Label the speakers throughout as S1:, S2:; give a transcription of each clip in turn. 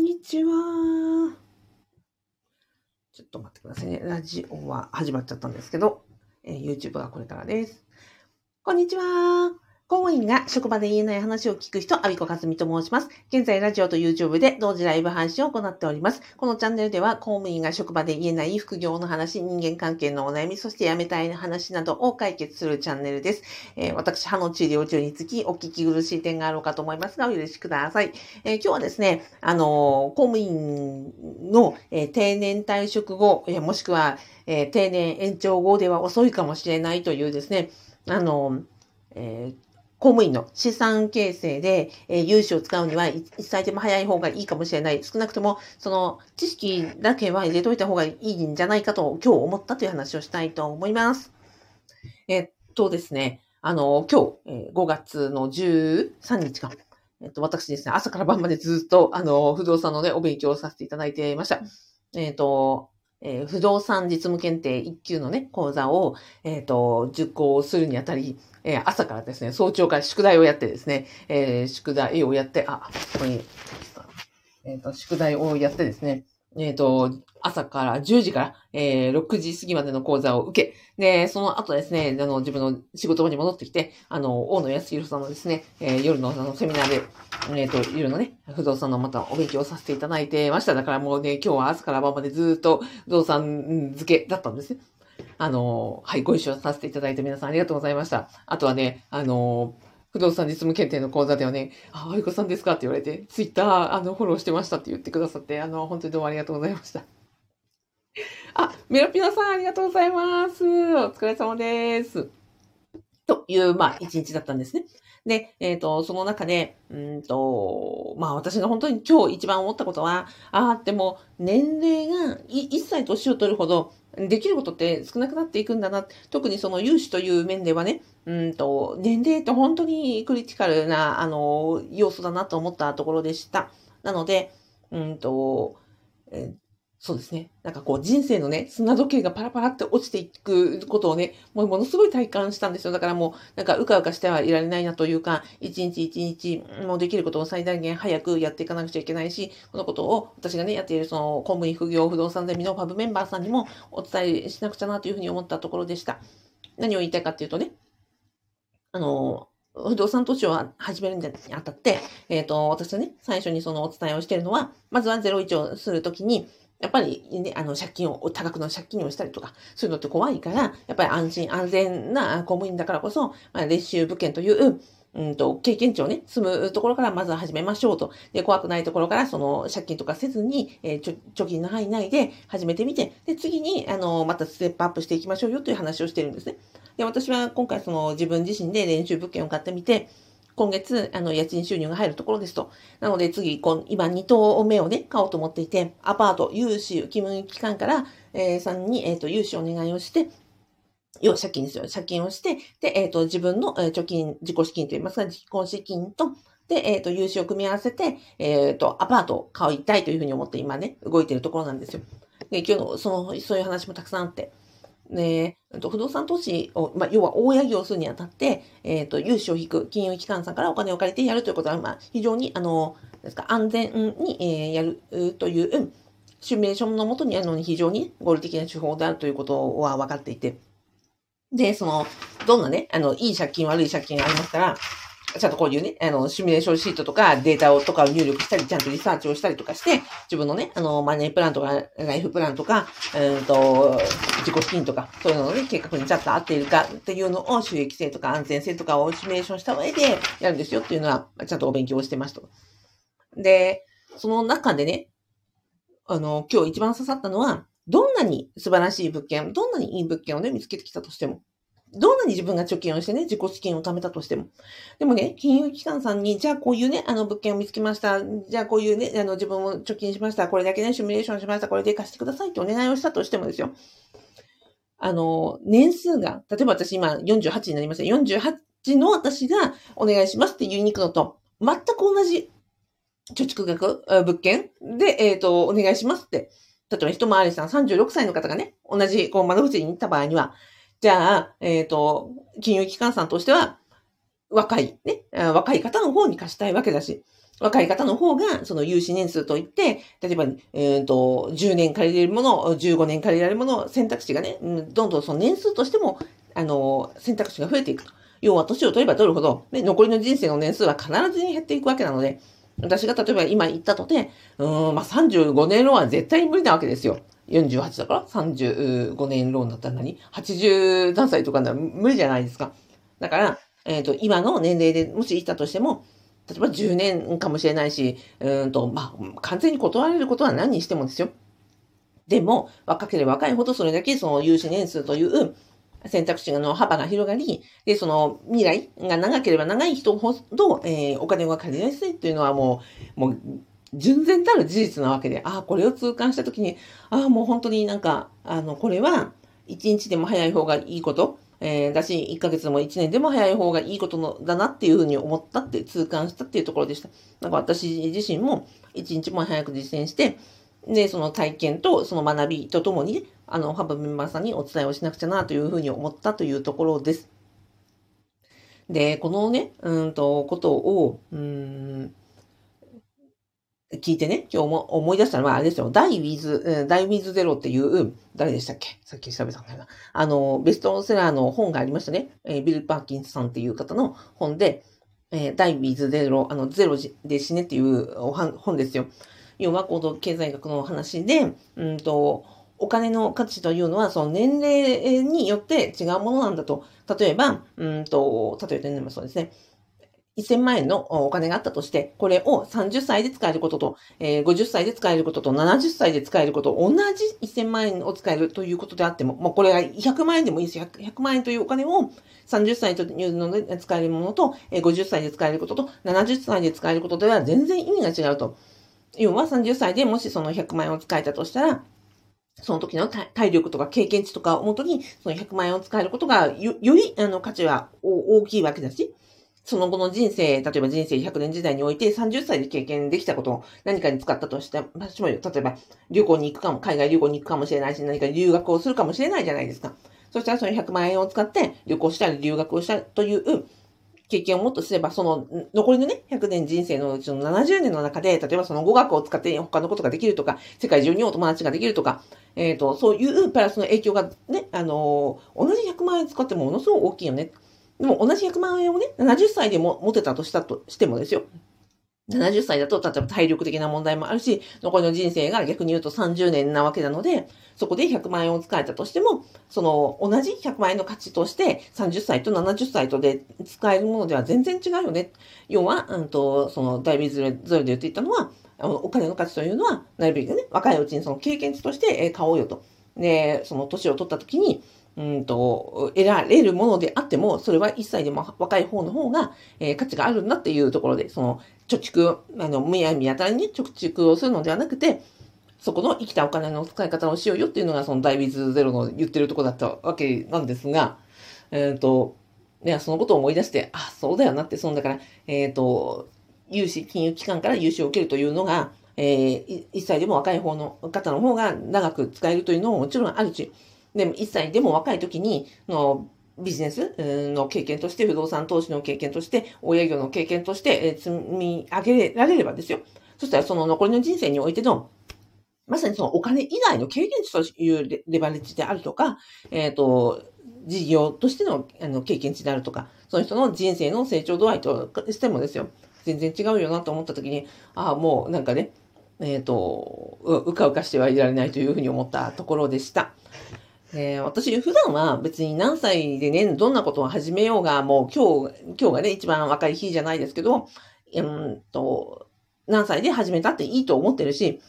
S1: んにちは。ちょっと待ってくださいね。ラジオは始まっちゃったんですけど、えー YouTube はこれからです。こんにちは。公務員が職場で言えない話を聞く人、アビコカズと申します。現在、ラジオと YouTube で同時ライブ配信を行っております。このチャンネルでは、公務員が職場で言えない副業の話、人間関係のお悩み、そして辞めたい話などを解決するチャンネルです。えー私、歯の治療中につき、お聞き苦しい点があろうかと思いますが、お許しください。えー今日はですね、あのー公務員の、え定年退職後、えもしくは、え定年延長後では遅いかもしれないというですね、あのえー公務員の資産形成で、えー融資を使うには一歳でも早い方がいいかもしれない。少なくとも、その知識だけは入れといた方がいいんじゃないかと今日思ったという話をしたいと思います。えっとですね、あの、今日、えー5月の13日か。えっと、私ですね、朝から晩までずっと、あの、不動産のね、お勉強をさせていただいていました。えっと、えー不動産実務検定1級のね、講座を、えっと、受講するにあたり、えー朝からですね、早朝から宿題をやってですね、えー宿題をやって、あ、ここに、えっと、宿題をやってですね、えっ、と、朝から10時から、えー6時過ぎまでの講座を受け、で、その後ですね、あの、自分の仕事場に戻ってきて、あの、大野康弘さんのですね、えー夜のあのセミナーで、えっ、と、夜のね、不動産のまたお勉強させていただいてました。だからもうね、今日は朝から晩までずっと不動産うん付けだったんですね。あの、はい、ご一緒させていただいて皆さんありがとうございました。あとはね、あの、不動産実務検定の講座ではね、あ、あゆこさんですかって言われて、ツイッター、あの、フォローしてましたって言ってくださって、あの、本当にどうもありがとうございました。あ、メロピノさん、ありがとうございます。お疲れ様です。という、まあ、一日だったんですね。で、えっ、と、その中で、うんと、まあ、私が本当に今日一番思ったことは、ああ、でも、年齢がい一歳年を取るほど、できることって少なくなっていくんだな。特にその融資という面ではね、うんと、年齢って本当にクリティカルな、あの、要素だなと思ったところでした。なので、うんと、そうですね。なんかこう人生のね、砂時計がパラパラって落ちていくことをね、もうものすごい体感したんですよ。だからもう、なんかうかうかしてはいられないなというか、一日一日、もうできることを最大限早くやっていかなくちゃいけないし、このことを私がね、やっているその公務員副業不動産ゼミのファブメンバーさんにもお伝えしなくちゃなというふうに思ったところでした。何を言いたいかっていうとね、あの、不動産投資を始めるにあたって、えっ、と、私がね、最初にそのお伝えをしているのは、まずは01をするときに、やっぱりね、あの、借金を、多額の借金をしたりとか、そういうのって怖いから、やっぱり安心安全な公務員だからこそ、まあ、練習物件という、うんと、経験値をね、積むところからまずは始めましょうと。で、怖くないところから、その、借金とかせずに、えーちょ貯金の範囲内で始めてみて、で、次に、あの、またステップアップしていきましょうよという話をしてるんですね。で、私は今回その自分自身で練習物件を買ってみて、今月、あの、家賃収入が入るところですと。なので次、こ今2棟目をね、買おうと思っていて、アパート、融資、義務機関から、えーさんに、えっ、と、融資をお願いをして、要は借金ですよ。借金をして、で、えっ、と、自分の、え貯金、自己資金といいますか、自己資金と、で、えっ、と、融資を組み合わせて、えっ、と、アパートを買いたいというふうに思って今ね、動いているところなんですよ。で、今日の、その、そういう話もたくさんあって。ね、と不動産投資を、まあ、要は大家業をするにあたって、えっ、と、融資を引く金融機関さんからお金を借りてやるということは、まあ、非常に、あの、ですか、安全に、えーやるという、うんシミュレーションのもとにやるのに非常に合理的な手法であるということは分かっていて。で、その、どんなね、あの、いい借金、悪い借金がありますから、ちゃんとこういうね、あの、シミュレーションシートとかデータをとかを入力したり、ちゃんとリサーチをしたりとかして、自分のね、あの、マネープランとか、ライフプランとか、うんと、自己資金とか、そういうののね、計画にちゃんと合っているかっていうのを収益性とか安全性とかをシミュレーションした上でやるんですよっていうのは、ちゃんとお勉強をしてました。で、その中でね、あの、今日一番刺さったのは、どんなに素晴らしい物件、どんなにいい物件をね、見つけてきたとしても、どんなに自分が貯金をしてね、自己資金を貯めたとしても。でもね、金融機関さんに、じゃあこういうね、あの物件を見つけました。じゃあこういうね、あの自分も貯金しました。これだけね、シミュレーションしました。これで貸してくださいってお願いをしたとしてもですよ。あの、年数が、例えば私今48になりました。48の私がお願いしますって言いに行くのと、全く同じ貯蓄額、物件で、えっ、と、お願いしますって。例えば一回りさん36歳の方がね、同じこう窓口に行った場合には、じゃあ、えっ、と、金融機関さんとしては、若い、ね、若い方の方に貸したいわけだし、若い方の方が、その融資年数といって、例えば、えっ、ー、と、10年借りれるもの、15年借りられるもの、選択肢がね、どんどんその年数としても、あの、選択肢が増えていくと。要は、年を取れば取るほど、ね、残りの人生の年数は必ずに減っていくわけなので、私が例えば今言ったとて、うん、まあ、35年ローンは絶対無理なわけですよ。48だから？35年ローンだったら何 ?80 何歳とかなら無理じゃないですか。だから、えっ、ー、と、今の年齢でもしいたとしても、例えば10年かもしれないし、うんと、まあ、完全に断れることは何にしてもですよ。でも、若ければ若いほどそれだけその融資年数という選択肢の幅が広がり、で、その未来が長ければ長い人ほど、えー、お金が借りやすいというのはもう、もう、純然たる事実なわけで、ああ、これを痛感したときに、ああ、もう本当になんか、あの、これは、一日でも早い方がいいこと、えー、だし、1ヶ月でも1年でも早い方がいいことのだなっていうふうに思ったって痛感したっていうところでした。なんか私自身も1日も早く実践して、で、その体験とその学びとともに、あの、ハブメンバーさんにお伝えをしなくちゃなというふうに思ったというところです。で、このね、うんと、ことを、うん、聞いてね、今日も思い出したのは、あれですよ、ダイウィズ、ダイウィズゼロっていう、誰でしたっけ？さっき調べたんだよな。あの、ベストセラーの本がありましたね。え、ビル・パーキンスさんっていう方の本で、え、ダイウィズゼロ、あの、ゼロで死ねっていう本ですよ。要は行動経済学の話で、うんと、お金の価値というのは、その年齢によって違うものなんだと。例えば、うんと、例えばね、そうですね。1000万円のお金があったとして、これを30歳で使えることと、えー、50歳で使えることと、70歳で使えること、同じ1000万円を使えるということであっても、もうこれが100万円でもいいです。100, 100万円というお金を30歳というので使えるものと、えー、50歳で使えることと、70歳で使えることでは全然意味が違うと。要は30歳でもしその100万円を使えたとしたら、その時の体力とか経験値とかをもとに、その100万円を使えることがよ、より、あの、価値は大きいわけだし、その後の人生、例えば人生100年時代において30歳で経験できたことを何かに使ったとしてましょうよ。例えば旅行に行くかも、海外旅行に行くかもしれないし、何か留学をするかもしれないじゃないですか。そしたらその100万円を使って旅行したり留学をしたという経験をもっとすれば、その残りのね、100年人生のうちの70年の中で、例えばその語学を使って他のことができるとか、世界中にお友達ができるとか、えっ、ー、と、そういうプラスの影響がね、あのー、同じ100万円使ってもものすごく大きいよね。でも同じ100万円をね、70歳でも持てたとしたとしてもですよ。70歳だと、例えば体力的な問題もあるし、残りの人生が逆に言うと30年なわけなので、そこで100万円を使えたとしても、その同じ100万円の価値として30歳と70歳とで使えるものでは全然違うよね。要は、うんと、そのダイビーズレゾルで言っていたのは、お金の価値というのは、なるべくね、若いうちにその経験値として買おうよと。で、その年を取った時に、うんと、得られるものであっても、それは一歳でも若い方の方が、えー、価値があるんだっていうところで、その、貯蓄、あの、むやみやたらに貯蓄をするのではなくて、そこの生きたお金の使い方をしようよっていうのが、そのダイビズゼロの言ってるとこだったわけなんですが、えっ、ー、と、いや、そのことを思い出して、あ、そうだよなって、そのだから、えっ、ー、と、融資、金融機関から融資を受けるというのが、えー、1歳でも若い方の方の方が長く使えるというのももちろんあるし、でも1歳でも若い時に、のビジネスの経験として、不動産投資の経験として、親業の経験として、積み上げられればですよ。そしたらその残りの人生においての、まさにそのお金以外の経験値というレバレッジであるとか、えっ、ー、と、事業としてのあの経験値であるとか、その人の人生の成長度合いとしてもですよ。全然違うよなと思った時に、ああ、もうなんかね、えっ、ー、とう、うかうかしてはいられないというふうに思ったところでした。えー、私、普段は別に何歳でね、どんなことを始めようが、もう今日、今日がね、一番若い日じゃないですけど、うんと、何歳で始めたっていいと思ってるし、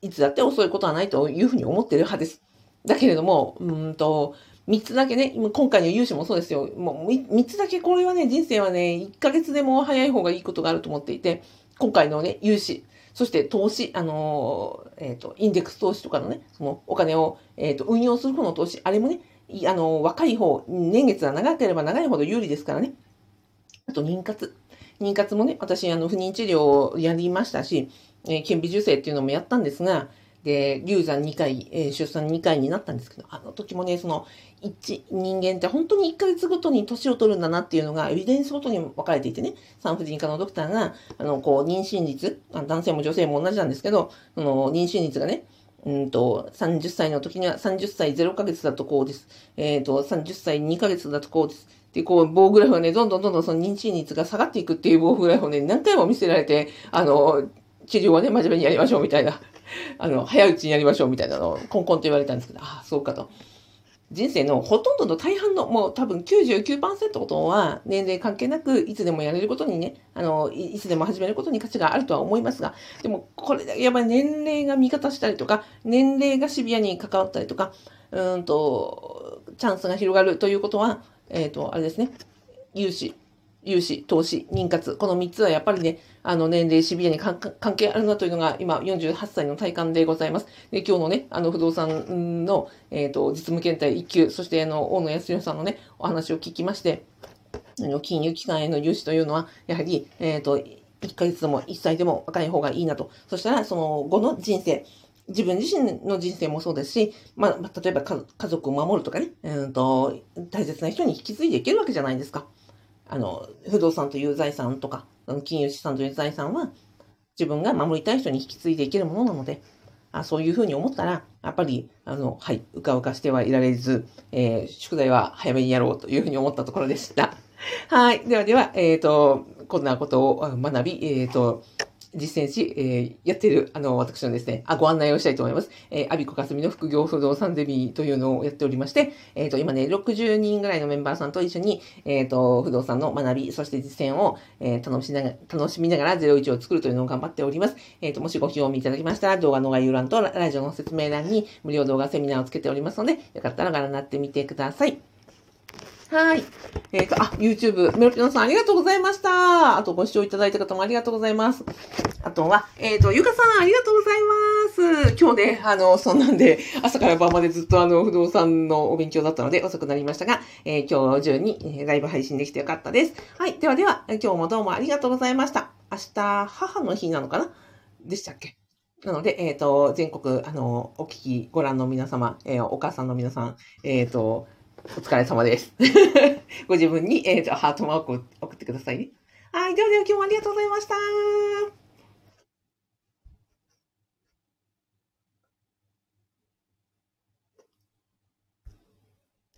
S1: いつだって遅いことはないというふうに思ってる派です。だけれども、うんと、三つだけね、今回の融資もそうですよ。もう三つだけこれはね、人生はね、一ヶ月でも早い方がいいことがあると思っていて、今回のね、融資、そして投資、あの、えっ、ー、と、インデックス投資とかのね、そのお金を、えっ、ー、と、運用する方の投資、あれもね、あの、若い方、年月が長ければ長いほど有利ですからね。あと、妊活。妊活もね、私、あの、不妊治療をやりましたし、え、顕微授精っていうのもやったんですが、で、流産2回、えー、出産2回になったんですけど、あの時もね、その、一、人間って本当に1ヶ月ごとに年を取るんだなっていうのが、エビデンスごとに分かれていてね、産婦人科のドクターが、あの、こう、妊娠率、男性も女性も同じなんですけど、その、妊娠率がね、うんと、30歳の時には30歳0ヶ月だとこうです。えっ、ー、と、30歳2ヶ月だとこうです。で、こう、棒グラフがね、どんどんどんどんその妊娠率が下がっていくっていう棒グラフをね、何回も見せられて、あの、治療はね、真面目にやりましょうみたいな、あの、早いうちにやりましょうみたいなのをコンコンと言われたんですけど、ああ、そうかと。人生のほとんどの大半の、もう多分99%ことは年齢関係なくいつでもやれることにね、あの、いつでも始めることに価値があるとは思いますが、でもこれだけやっぱり年齢が味方したりとか、年齢がシビアに関わったりとか、うんと、チャンスが広がるということは、えっ、ー、と、あれですね、融資、融資、投資、妊活、この3つはやっぱりね、あの年齢シビアに関係あるなというのが今48歳の体感でございます。で、今日のね、あの不動産の、えっ、ー、と、実務検体1級、そしてあの、大野康弘さんのね、お話を聞きまして、あの、金融機関への融資というのは、やはり、えっ、ー、と、1ヶ月でも1歳でも若い方がいいなと。そしたら、その後の人生、自分自身の人生もそうですし、まあ、例えば家族を守るとかね、うんと、大切な人に引き継いでいけるわけじゃないですか。あの、不動産という財産とか、金融資産という財産は、自分が守りたい人に引き継いでいけるものなので、あそういうふうに思ったら、やっぱり、あの、はい、うかうかしてはいられず、えー、宿題は早めにやろうというふうに思ったところでした。はい。ではでは、えっ、ー、と、こんなことを学び、えっ、ー、と、実践し、えー、やってる、あの、私のですね、あ、ご案内をしたいと思います。えー、アビコカスミの副業不動産ゼミというのをやっておりまして、えっ、ー、と、今ね、60人ぐらいのメンバーさんと一緒に、えっ、ー、と、不動産の学び、そして実践を、えー、楽しながら、楽しみながら01を作るというのを頑張っております。えっ、と、もしご興味いただきましたら、動画の概要欄とラジオの説明欄に無料動画セミナーをつけておりますので、よかったらご覧になってみてください。はい。えっ、ー、と、あ、YouTube、メロピノさんありがとうございました。あと、ご視聴いただいた方もありがとうございます。あとは、えっ、ー、と、ゆかさんありがとうございます。今日ね、あの、そんなんで、朝から晩までずっとあの、不動産のお勉強だったので遅くなりましたが、えー、今日中にライブ配信できてよかったです。はい。ではでは、今日もどうもありがとうございました。明日、母の日なのかな？でしたっけ？なので、えっ、ー、と、全国、あの、お聞き、ご覧の皆様、えー、お母さんの皆さん、えっ、ー、と、お疲れ様です。ご自分に、えー、ハートマークを送ってくださいね。はい。ではでは今日もありがとうございました。